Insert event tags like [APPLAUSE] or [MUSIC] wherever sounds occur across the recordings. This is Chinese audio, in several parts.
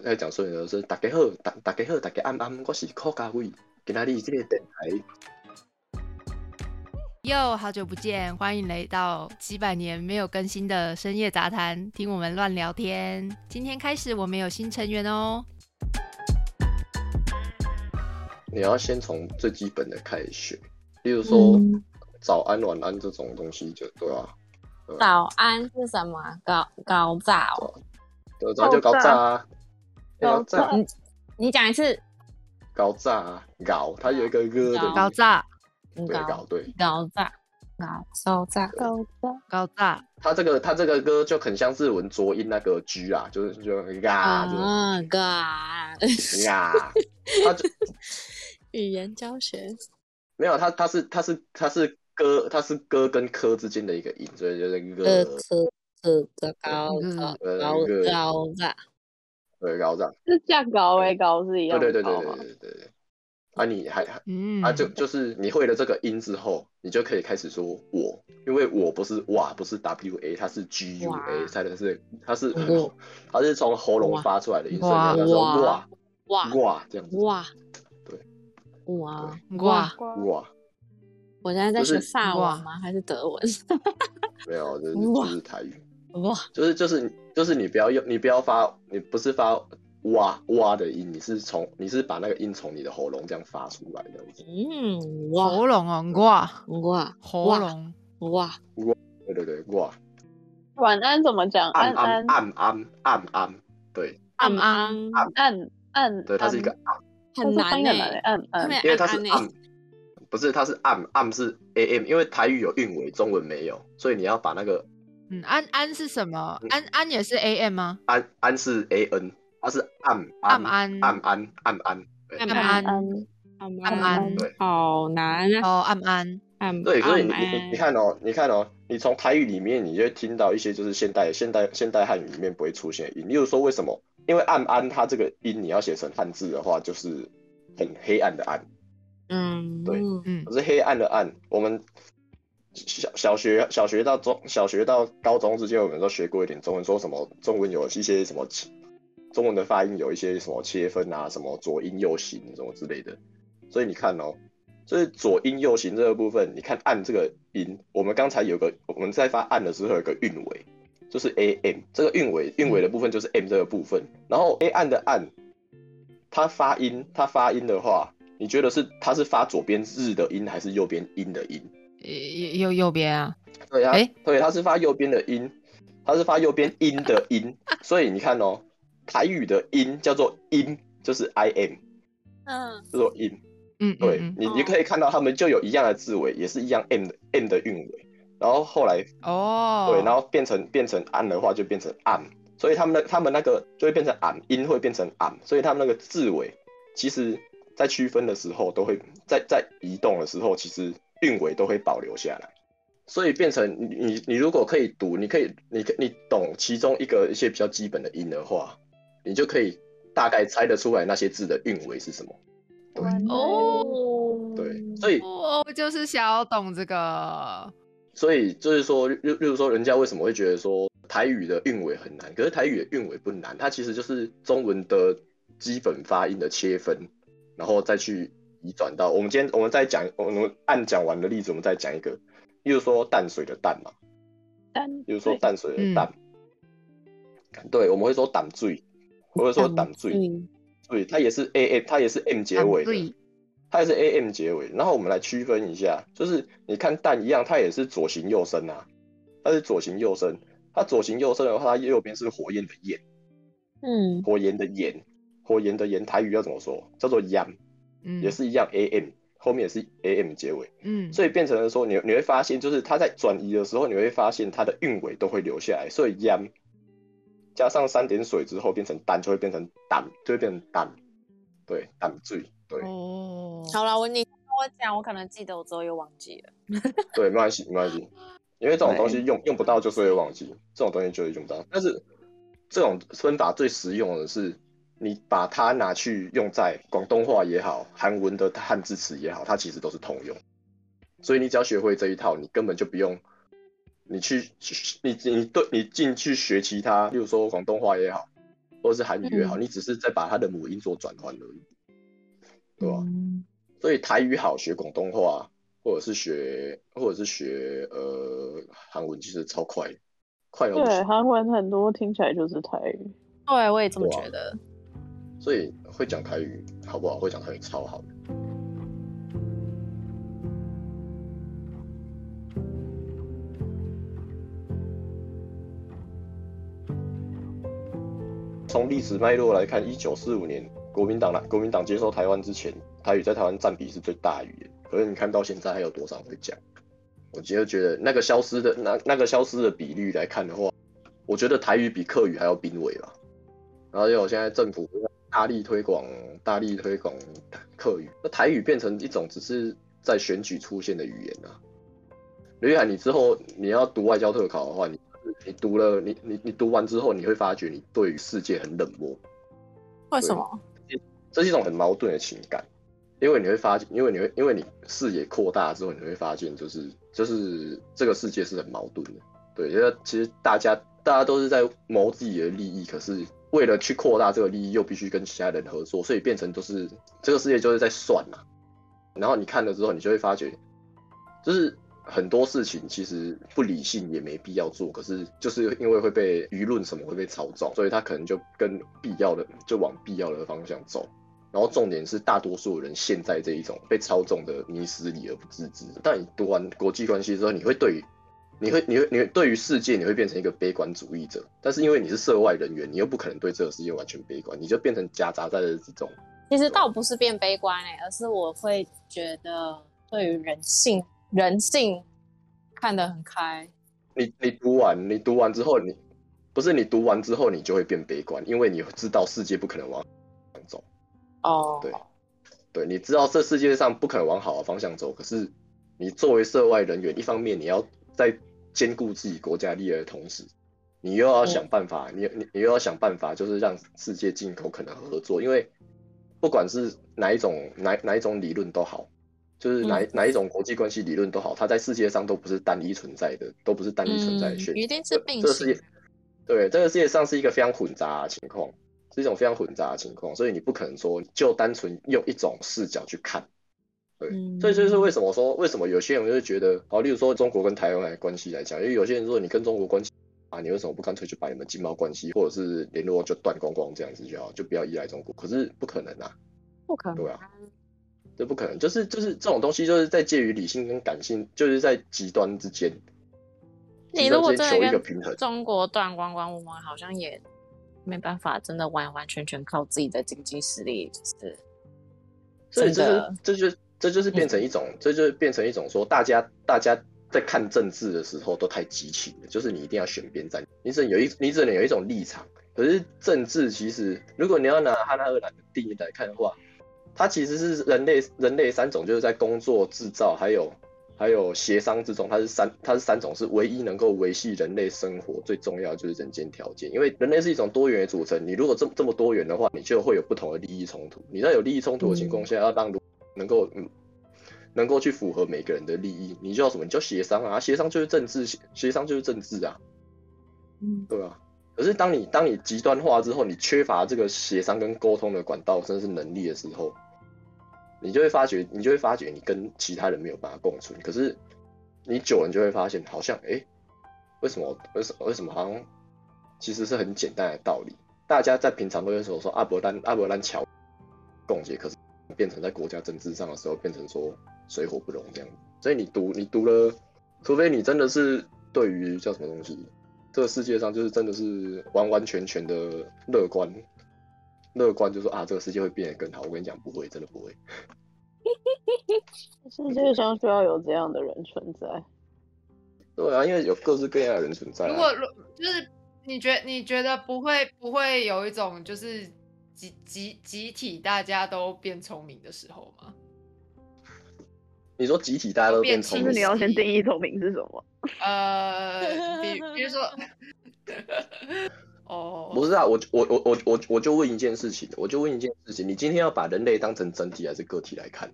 在讲说的是大家好，大大家好，大家安安，我是柯家伟，今仔日这个电台。哟，好久不见，欢迎来到几百年没有更新的深夜杂谈，听我们乱聊天。今天开始，我们有新成员哦。你要先从最基本的开始学，例如说早安、晚安这种东西，就对吧？早安是什么？高高早，高早就高照啊。高炸，你你讲一次。高炸，高，它有一个歌的。高炸，对搞对。搞炸，搞炸，高炸，高炸。它这个它这个歌就很像日文浊音那个 G 啊，就是就嘎，啊嘎，呀，[LAUGHS] 它就语言教学。没有，它它是它是它是歌，它是歌跟科之间的一个音，所以就是歌科科高高高高炸。对，高这样是价高为高是一样对对对对对对对啊，你还还啊，就就是你会了这个音之后，你就可以开始说我，因为我不是哇，不是 W A，它是 G U A，猜的是它是 [LAUGHS] 它是从喉咙发出来的音，所以叫做哇。哇哇。这样子。哇，对哇哇。哇，我现在在学法文吗？还是德文？[LAUGHS] 没有，就是就是台语。哇，就是就是就是你不要用，你不要发，你不是发哇哇的音，你是从你是把那个音从你的喉咙这样发出来的。嗯，喉咙啊，哇。哇，喉咙。哇。哇，对对对，哇。晚安怎么讲？安安。安安安安，对，安安安安，对，它是一个很难的，安安，因为它是暗，不是，它是暗暗是 a m，因为台语有韵尾，中文没有，所以你要把那个。嗯，安安是什么？安安也是 A M 吗？安安是 A N，它是暗暗安暗安暗安暗安暗安，对，好难啊！哦，暗安暗对，所以你你你看哦，你看哦，你从台语里面，你就会听到一些就是现代现代现代汉语里面不会出现的音。例如说，为什么？因为暗安它这个音你要写成汉字的话，就是很黑暗的暗。嗯，对，嗯，是黑暗的暗。我们。小小学小学到中小学到高中之间，我们都学过一点中文，说什么中文有一些什么中文的发音有一些什么切分啊，什么左音右形什么之类的。所以你看哦，就是左音右形这个部分，你看按这个音，我们刚才有个我们在发按的时候有个韵尾，就是 a m 这个韵尾韵尾的部分就是 m 这个部分，然后 a 按的按，它发音它发音的话，你觉得是它是发左边日的音还是右边音的音？右右右边啊，对啊，哎，对，它是发右边的音，它是发右边音的音，所以你看哦，台语的音叫做音，就是 I M，嗯，叫做音，嗯，对你你可以看到他们就有一样的字尾，也是一样 M 的 M 的韵尾，然后后来哦，对，然后变成变成安的话就变成 am，所以他们的他们那个就会变成 am，音会变成 am，所以他们那个字尾其实在区分的时候都会在在移动的时候其实。韵尾都会保留下来，所以变成你你你如果可以读，你可以你你懂其中一个一些比较基本的音的话，你就可以大概猜得出来那些字的韵尾是什么。对哦，对，所以我就是想要懂这个。所以就是说，例例如说，人家为什么会觉得说台语的韵尾很难？可是台语的韵尾不难，它其实就是中文的基本发音的切分，然后再去。移转到我们今天，我们再讲，我们按讲完的例子，我们再讲一个，例如说淡水的淡嘛，淡，比如说淡水的淡，对，我们会说淡水，或者说淡水，对，它也是 a m，它也是 m 结尾的，它也是 a m 结尾。然后我们来区分一下，就是你看淡一样，它也是左行右升啊，它是左行右升，它左行右升的话，它右边是火焰的焰，嗯，火焰的焰，火焰的焰，台语要怎么说？叫做焰。也是一样，a m 后面也是 a m 结尾，嗯，所以变成了说，你你会发现，就是它在转移的时候，你会发现它的韵尾都会留下来，所以 yam 加上三点水之后变成单，就会变成单，就会变成单，对，单醉，对。哦，好了，我你跟我讲，我可能记得，我之后又忘记了。[LAUGHS] 对，没关系，没关系，因为这种东西用用不到，就是会忘记，这种东西就会用不到。但是这种分法最实用的是。你把它拿去用在广东话也好，韩文的汉字词也好，它其实都是通用。所以你只要学会这一套，你根本就不用你去你你对你进去学其他，例如说广东话也好，或者是韩语也好，你只是在把它的母音做转换而已，对吧？所以台语好学广东话，或者是学，或者是学呃韩文，其实超快，快哦。对，韩文很多听起来就是台语。对，我也这么觉得。所以会讲台语好不好？会讲台语超好的。从历史脉络来看，一九四五年国民党来国民党接收台湾之前，台语在台湾占比是最大语言。可是你看到现在还有多少会讲？我其实觉得那个消失的那那个消失的比率来看的话，我觉得台语比客语还要濒危吧。然后又现在政府大力推广大力推广客语，那台语变成一种只是在选举出现的语言啊。刘海，你之后你要读外交特考的话，你。你读了，你你你读完之后，你会发觉你对于世界很冷漠。为什么？这是一种很矛盾的情感，因为你会发现，因为你会，因为你视野扩大之后，你会发现，就是就是这个世界是很矛盾的。对，因为其实大家大家都是在谋自己的利益，可是为了去扩大这个利益，又必须跟其他人合作，所以变成都是这个世界就是在算嘛。然后你看了之后，你就会发觉，就是。很多事情其实不理性也没必要做，可是就是因为会被舆论什么会被操纵，所以他可能就跟必要的就往必要的方向走。然后重点是大多数人陷在这一种被操纵的迷失里而不自知。但你读完国际关系之后，你会对，你会你会你会对于世界你会变成一个悲观主义者。但是因为你是涉外人员，你又不可能对这个世界完全悲观，你就变成夹杂在了这种。其实倒不是变悲观哎，而是我会觉得对于人性。人性看得很开。你你读完，你读完之后，你不是你读完之后，你就会变悲观，因为你知道世界不可能往走。哦，对，对，你知道这世界上不可能往好的方向走。可是你作为涉外人员，一方面你要在兼顾自己国家利益的同时，你又要想办法，你你你又要想办法，就是让世界进口可能合作，因为不管是哪一种哪哪一种理论都好。就是哪哪一种国际关系理论都好，它在世界上都不是单一存在的，都不是单一存在的。一定是并这个世界，对这个世界上是一个非常混杂的情况，是一种非常混杂的情况，所以你不可能说就单纯用一种视角去看。对，所以就是为什么说为什么有些人就觉得，好，例如说中国跟台湾的关系来讲，因为有些人说你跟中国关系啊，你为什么不干脆就把你们经贸关系或者是联络就断光光这样子就好，就不要依赖中国？可是不可能啊，不可能，对啊。这不可能，就是就是这种东西，就是在介于理性跟感性，就是在极端之间。你如果真的跟中国断光光，我们好像也没办法，真的完完全全靠自己的经济实力，就是。所以这是这就这就是变成一种，这就是变成一种说，大家大家在看政治的时候都太激情了，就是你一定要选边站，你只能有一你只能有一种立场。可是政治其实，如果你要拿哈纳厄兰的定义来看的话。它其实是人类人类三种，就是在工作、制造还有还有协商之中，它是三它是三种是唯一能够维系人类生活最重要就是人间条件。因为人类是一种多元的组成，你如果这这么多元的话，你就会有不同的利益冲突。你在有利益冲突的情况下，要让能够嗯能够去符合每个人的利益，你就要什么？你就协商啊，协商就是政治，协商就是政治啊，嗯，对吧？可是当你当你极端化之后，你缺乏这个协商跟沟通的管道，甚至是能力的时候，你就会发觉，你就会发觉你跟其他人没有办法共存。可是你久了，你就会发现，好像哎，为什么？为什么？为什么？好像其实是很简单的道理。大家在平常都会说说阿伯兰阿伯兰桥共结，可是变成在国家政治上的时候，变成说水火不容这样。所以你读你读了，除非你真的是对于叫什么东西。这个世界上就是真的是完完全全的乐观，乐观就说啊，这个世界会变得更好。我跟你讲，不会，真的不会。[LAUGHS] 世界上需要有这样的人存在。[LAUGHS] 对啊，因为有各式各样的人存在。如果如就是你觉你觉得不会不会有一种就是集集集体大家都变聪明的时候吗？你说集体大家都变聪明，你要先定义聪明是什么？呃，比比如说，[LAUGHS] 哦，不是啊，我我我我我我就问一件事情，我就问一件事情，你今天要把人类当成整体还是个体来看？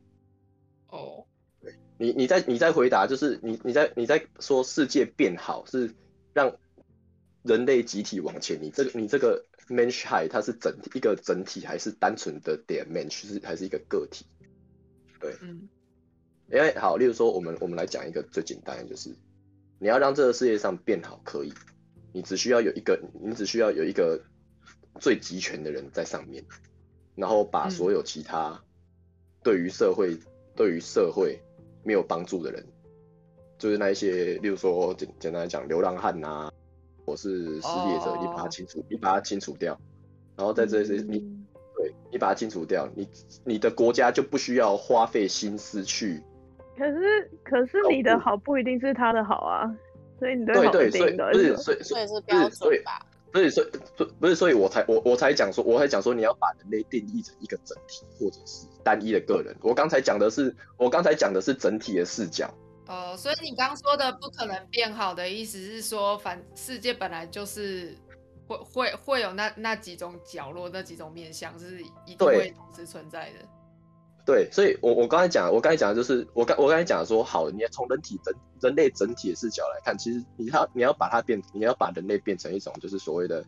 哦，对，你你在你在回答，就是你你在你在说世界变好是让人类集体往前，你这个你这个 mensch high 它是整体一个整体，还是单纯的点 mensch 是还是一个个体？对，嗯，因为好，例如说我们我们来讲一个最简单的，就是你要让这个世界上变好，可以，你只需要有一个，你只需要有一个最集权的人在上面，然后把所有其他对于社会对于社会没有帮助的人，就是那一些，例如说简简单来讲，流浪汉呐。我是失业者，你把它清除，你把它清除掉，然后在这些你，对你把它清除掉，你你的国家就不需要花费心思去。可是可是你的好不一定是他的好啊，所以你对对所以不是所以所以是标准吧？所以所以不是所以我才我我才讲说我才讲说你要把人类定义成一个整体或者是单一的个人。我刚才讲的是我刚才讲的是整体的视角。哦，所以你刚说的不可能变好的意思是说，反世界本来就是会会会有那那几种角落、那几种面相，是一定会同时存在的。对，所以我我刚才讲，我刚才讲的就是我刚我刚才讲说，好，你要从人体整人类整体的视角来看，其实你要你要把它变，你要把人类变成一种就是所谓的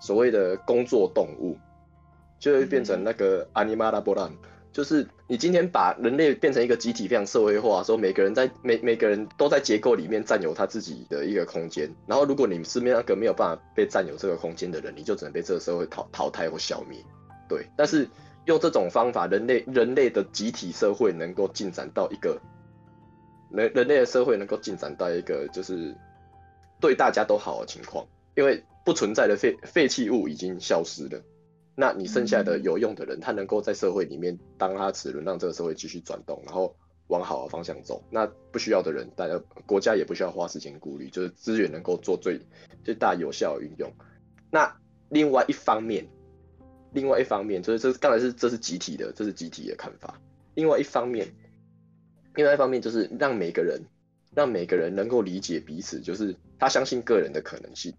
所谓的工作动物，就会变成那个 animal b o l 就是你今天把人类变成一个集体，非常社会化，说每个人在每每个人都在结构里面占有他自己的一个空间，然后如果你身边那个没有办法被占有这个空间的人，你就只能被这个社会淘淘汰或消灭。对，但是用这种方法，人类人类的集体社会能够进展到一个人人类的社会能够进展到一个就是对大家都好的情况，因为不存在的废废弃物已经消失了。那你剩下的有用的人，他能够在社会里面当他齿轮，让这个社会继续转动，然后往好的方向走。那不需要的人，大家国家也不需要花时间顾虑，就是资源能够做最最大有效的运用。那另外一方面，另外一方面就是这当然是这是集体的，这是集体的看法。另外一方面，另外一方面就是让每个人让每个人能够理解彼此，就是他相信个人的可能性。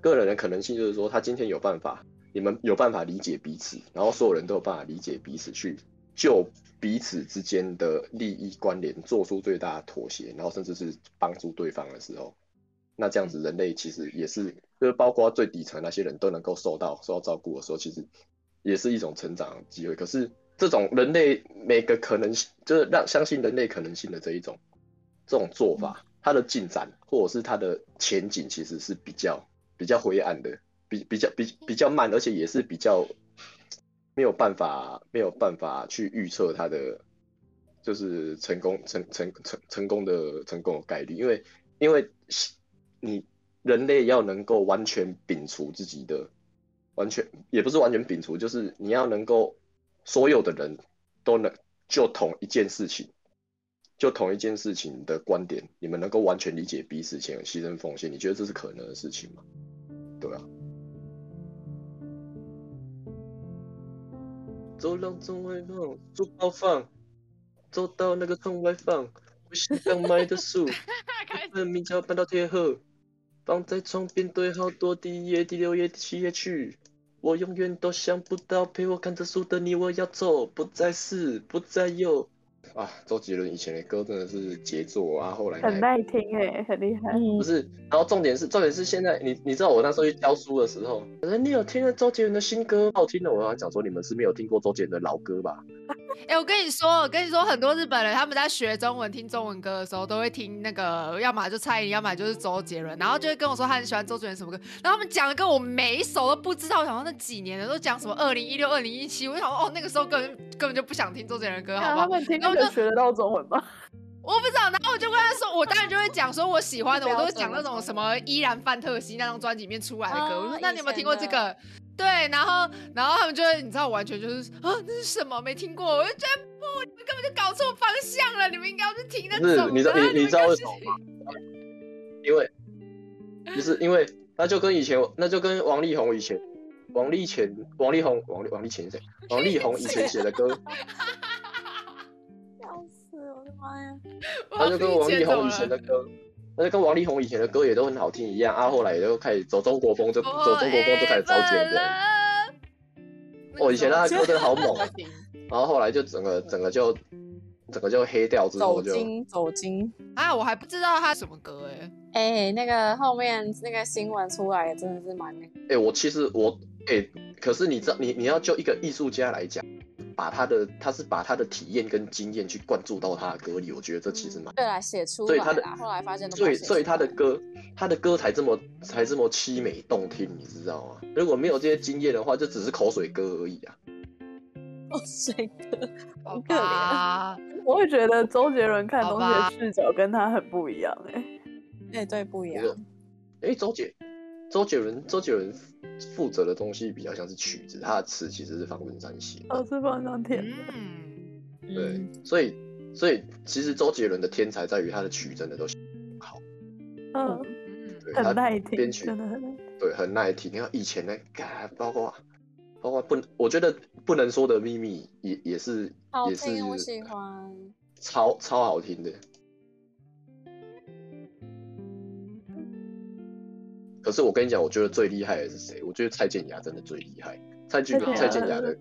个人的可能性就是说，他今天有办法。你们有办法理解彼此，然后所有人都有办法理解彼此，去就彼此之间的利益关联做出最大的妥协，然后甚至是帮助对方的时候，那这样子人类其实也是，就是包括最底层那些人都能够受到受到照顾的时候，其实也是一种成长机会。可是这种人类每个可能性，就是让相信人类可能性的这一种这种做法，它的进展或者是它的前景，其实是比较比较灰暗的。比比较比比较慢，而且也是比较没有办法没有办法去预测它的就是成功成成成成功的成功的概率，因为因为你人类要能够完全摒除自己的完全也不是完全摒除，就是你要能够所有的人都能就同一件事情就同一件事情的观点，你们能够完全理解彼此前牺牲奉献，你觉得这是可能的事情吗？对啊。走廊中外放，书包放，走到那个窗外放。我想刚买的书，本名叫搬到铁盒，放在床边堆好多，第一页、第六页、第七页去。我永远都想不到陪我看着书的你，我要走，不再是，不再有。啊，周杰伦以前的歌真的是杰作啊！后来很耐听哎，很厉害。不是，然后重点是，重点是现在你你知道我那时候去教书的时候，你有听了周杰伦的新歌，好听的。我要讲说，你们是没有听过周杰伦的老歌吧？哎，我跟你说，我跟你说，很多日本人他们在学中文、听中文歌的时候，都会听那个，要么就蔡依林，要么就是周杰伦，然后就会跟我说他很喜欢周杰伦什么歌，然后他们讲的歌我每一首都不知道，想说那几年的都讲什么二零一六、二零一七，我就想哦，那个时候根本根本就不想听周杰伦歌，好不好？他们听那个学得到中文吗？[LAUGHS] 我不知道，然后我就跟他说，我当然就会讲说我喜欢的，[LAUGHS] 我都会讲那种什么依然范特西那张专辑里面出来的歌，我说那你有没有听过这个？对，然后，然后他们就会，你知道，完全就是啊，那是什么？没听过，我就觉得不，你们根本就搞错方向了，你们应该要去听那种。你知道，你你知道为什么吗？因为，就是因为，那就跟以前，那就跟王力宏以前，王力前，王力宏，王力王力前谁？王力宏以前写的歌。[LAUGHS] 笑死我的妈呀！他就跟王力宏以前的歌。那就跟王力宏以前的歌也都很好听一样啊，后来也就开始走中国风，就走中国风就开始招奸的。哦，以前那歌真的好猛，然后后来就整个整个就整个就黑掉之后就走金走金。啊，我还不知道他什么歌哎哎，那个后面那个新闻出来真的是蛮哎，我其实我哎，可是你知道，你你要就一个艺术家来讲，把他的他是把他的体验跟经验去灌注到他的歌里，我觉得这其实蛮对来写出，所以他的后来发现，所以所以他的歌他的歌才这么才这么凄美动听，你知道吗？如果没有这些经验的话，就只是口水歌而已啊。[LAUGHS] 口水歌，好可怜。[LAUGHS] 我会觉得周杰伦看东西的视角跟他很不一样，哎，哎，对，不一样。哎，周杰。周杰伦，周杰伦负责的东西比较像是曲子，他的词其实是方文山写，哦，是方文山填的。嗯，对，所以，所以其实周杰伦的天才在于他的曲真的都好，嗯，很耐听，编曲真的很，对，很耐听。你看以前那个，包括包括不，我觉得不能说的秘密也也是，也是我喜欢，超超好听的。可是我跟你讲，我觉得最厉害的是谁？我觉得蔡健雅真的最厉害。蔡健蔡健雅的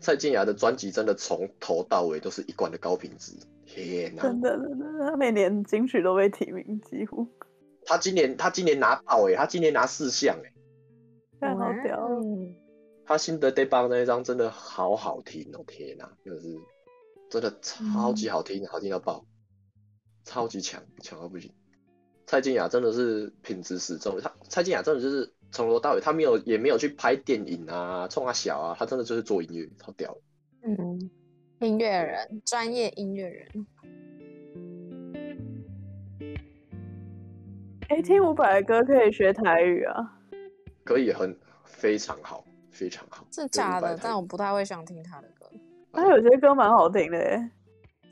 蔡健雅的专辑真的从头到尾都是一贯的高品质。天哪！真的真的，他每年金曲都被提名，几乎。他今年他今年拿爆哎，他今年拿四项哎，太好屌！他新的 Day Bang 那一张真的好好听哦，天哪，就是真的超级好听，好听到爆，超级强，强到不行。蔡健雅真的是品质始终，他蔡健雅真的就是从头到尾，他没有也没有去拍电影啊，冲啊小啊，他真的就是做音乐，超屌。嗯，音乐人，专业音乐人。哎，听伍佰的歌可以学台语啊？可以，很非常好，非常好。是假的，但我不太会想听他的歌。他有些歌蛮好听的，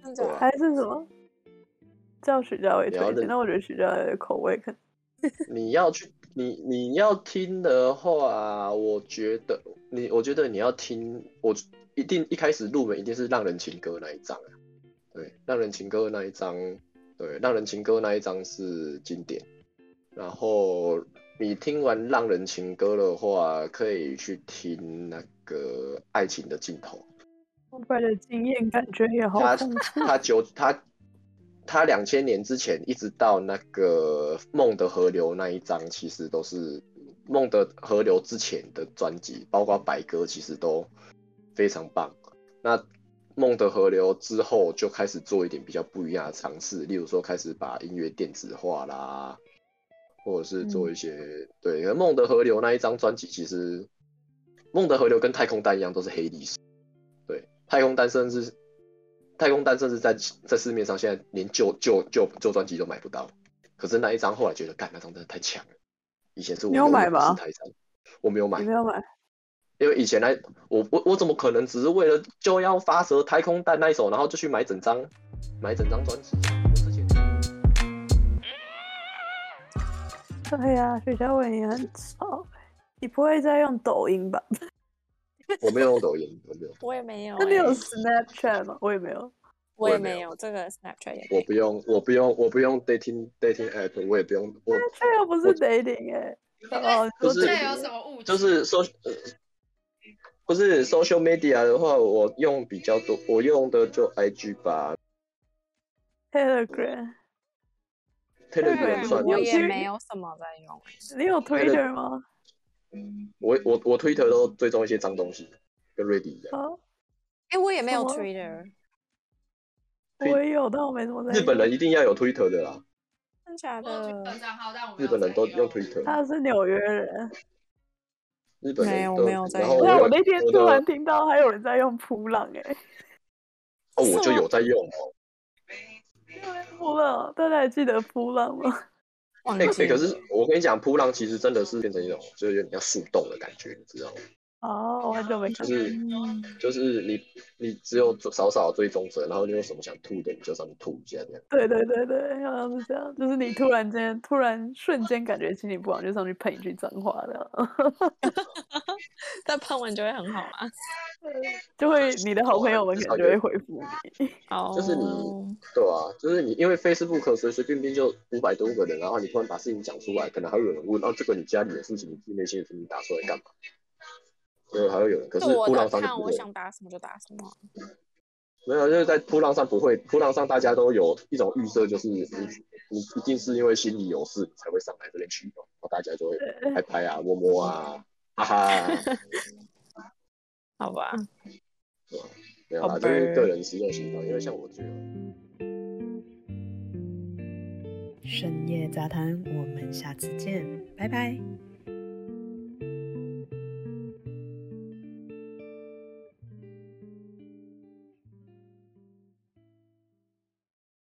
真的？还是什么？叫许家伟推荐，那我觉得许家伟的口味可能。[LAUGHS] 你要去，你你要听的话，我觉得你，我觉得你要听，我一定一开始入门一定是《浪人情歌》那一张啊。对，《浪人情歌》那一张，对，《浪人情歌》那一张是经典。然后你听完《浪人情歌》的话，可以去听那个《爱情的尽头》。我的经验感觉也好他他九他。他两千年之前一直到那个《梦的河流》那一张，其实都是《梦的河流》之前的专辑，包括《白鸽》，其实都非常棒。那《梦的河流》之后就开始做一点比较不一样的尝试，例如说开始把音乐电子化啦，或者是做一些对。《梦的河流》那一张专辑，其实《梦的河流》跟《太空蛋》一样，都是黑历史。对，《太空蛋》甚至。太空蛋甚至在在市面上现在连旧旧旧旧专辑都买不到，可是那一张后来觉得，干那张真的太强了。以前是我没有买吗？我没有买，没有买，因为以前来我我我怎么可能只是为了就要发射太空蛋那一首，然后就去买整张买整张专辑？之前。对呀，徐佳伟你很吵，你不会在用抖音吧？我没有用抖音，我没有。[LAUGHS] 我也没有。那你有 Snapchat 吗？我也没有。我也没有这个 Snapchat。我不用，我不用，我不用 dating dating app，我也不用。我这又不是 dating 哎。哦，不是。有什么误就是说，不是 social media 的话，我用比较多，我用的就 IG 吧。Telegram。Telegram 算。我也没有什么在用。你有 Twitter 吗？我我我 Twitter 都追踪一些脏东西，跟 Ready 一样。哎，我也没有 Twitter。我也有，但我没什么在。日本人一定要有 Twitter 的啦。[LAUGHS] 真假的？日本人都用 Twitter。他是纽约人。日本没有，没有在用。我那天突然听到还有人在用扑浪，哎。哦，我就有在用哦。扑浪，大家还记得扑浪吗？哎，可是我跟你讲，扑浪其实真的是变成一种，就是有点像树洞的感觉，你知道吗？哦，我很久没看。就是就是你你只有少少追踪者，然后你有什么想吐的，你就上去吐一下这样。对对对对，好像是这样。就是你突然间突然瞬间感觉心情不好，就上去喷一句脏话的。[LAUGHS] 但喷完就会很好啦。就会你的好朋友们可能就会回复你。哦。就是你对啊，就是你因为 Facebook 随随便便就五百多个人，然后你突然把事情讲出来，可能还有人问，哦，这个你家里的事情，你内心的事情打出来干嘛？对，还会有人，可是扑浪上我想打什么就打什么。没有，就是在扑浪上不会，扑浪上大家都有一种预设，就是你你一定是因为心里有事才会上来这边取暖然后大家就会拍拍啊、摸摸啊，哈哈，[LAUGHS] 好吧，没有啦，就是个人使用习惯，因为像我就深夜杂谈，我们下次见，拜拜。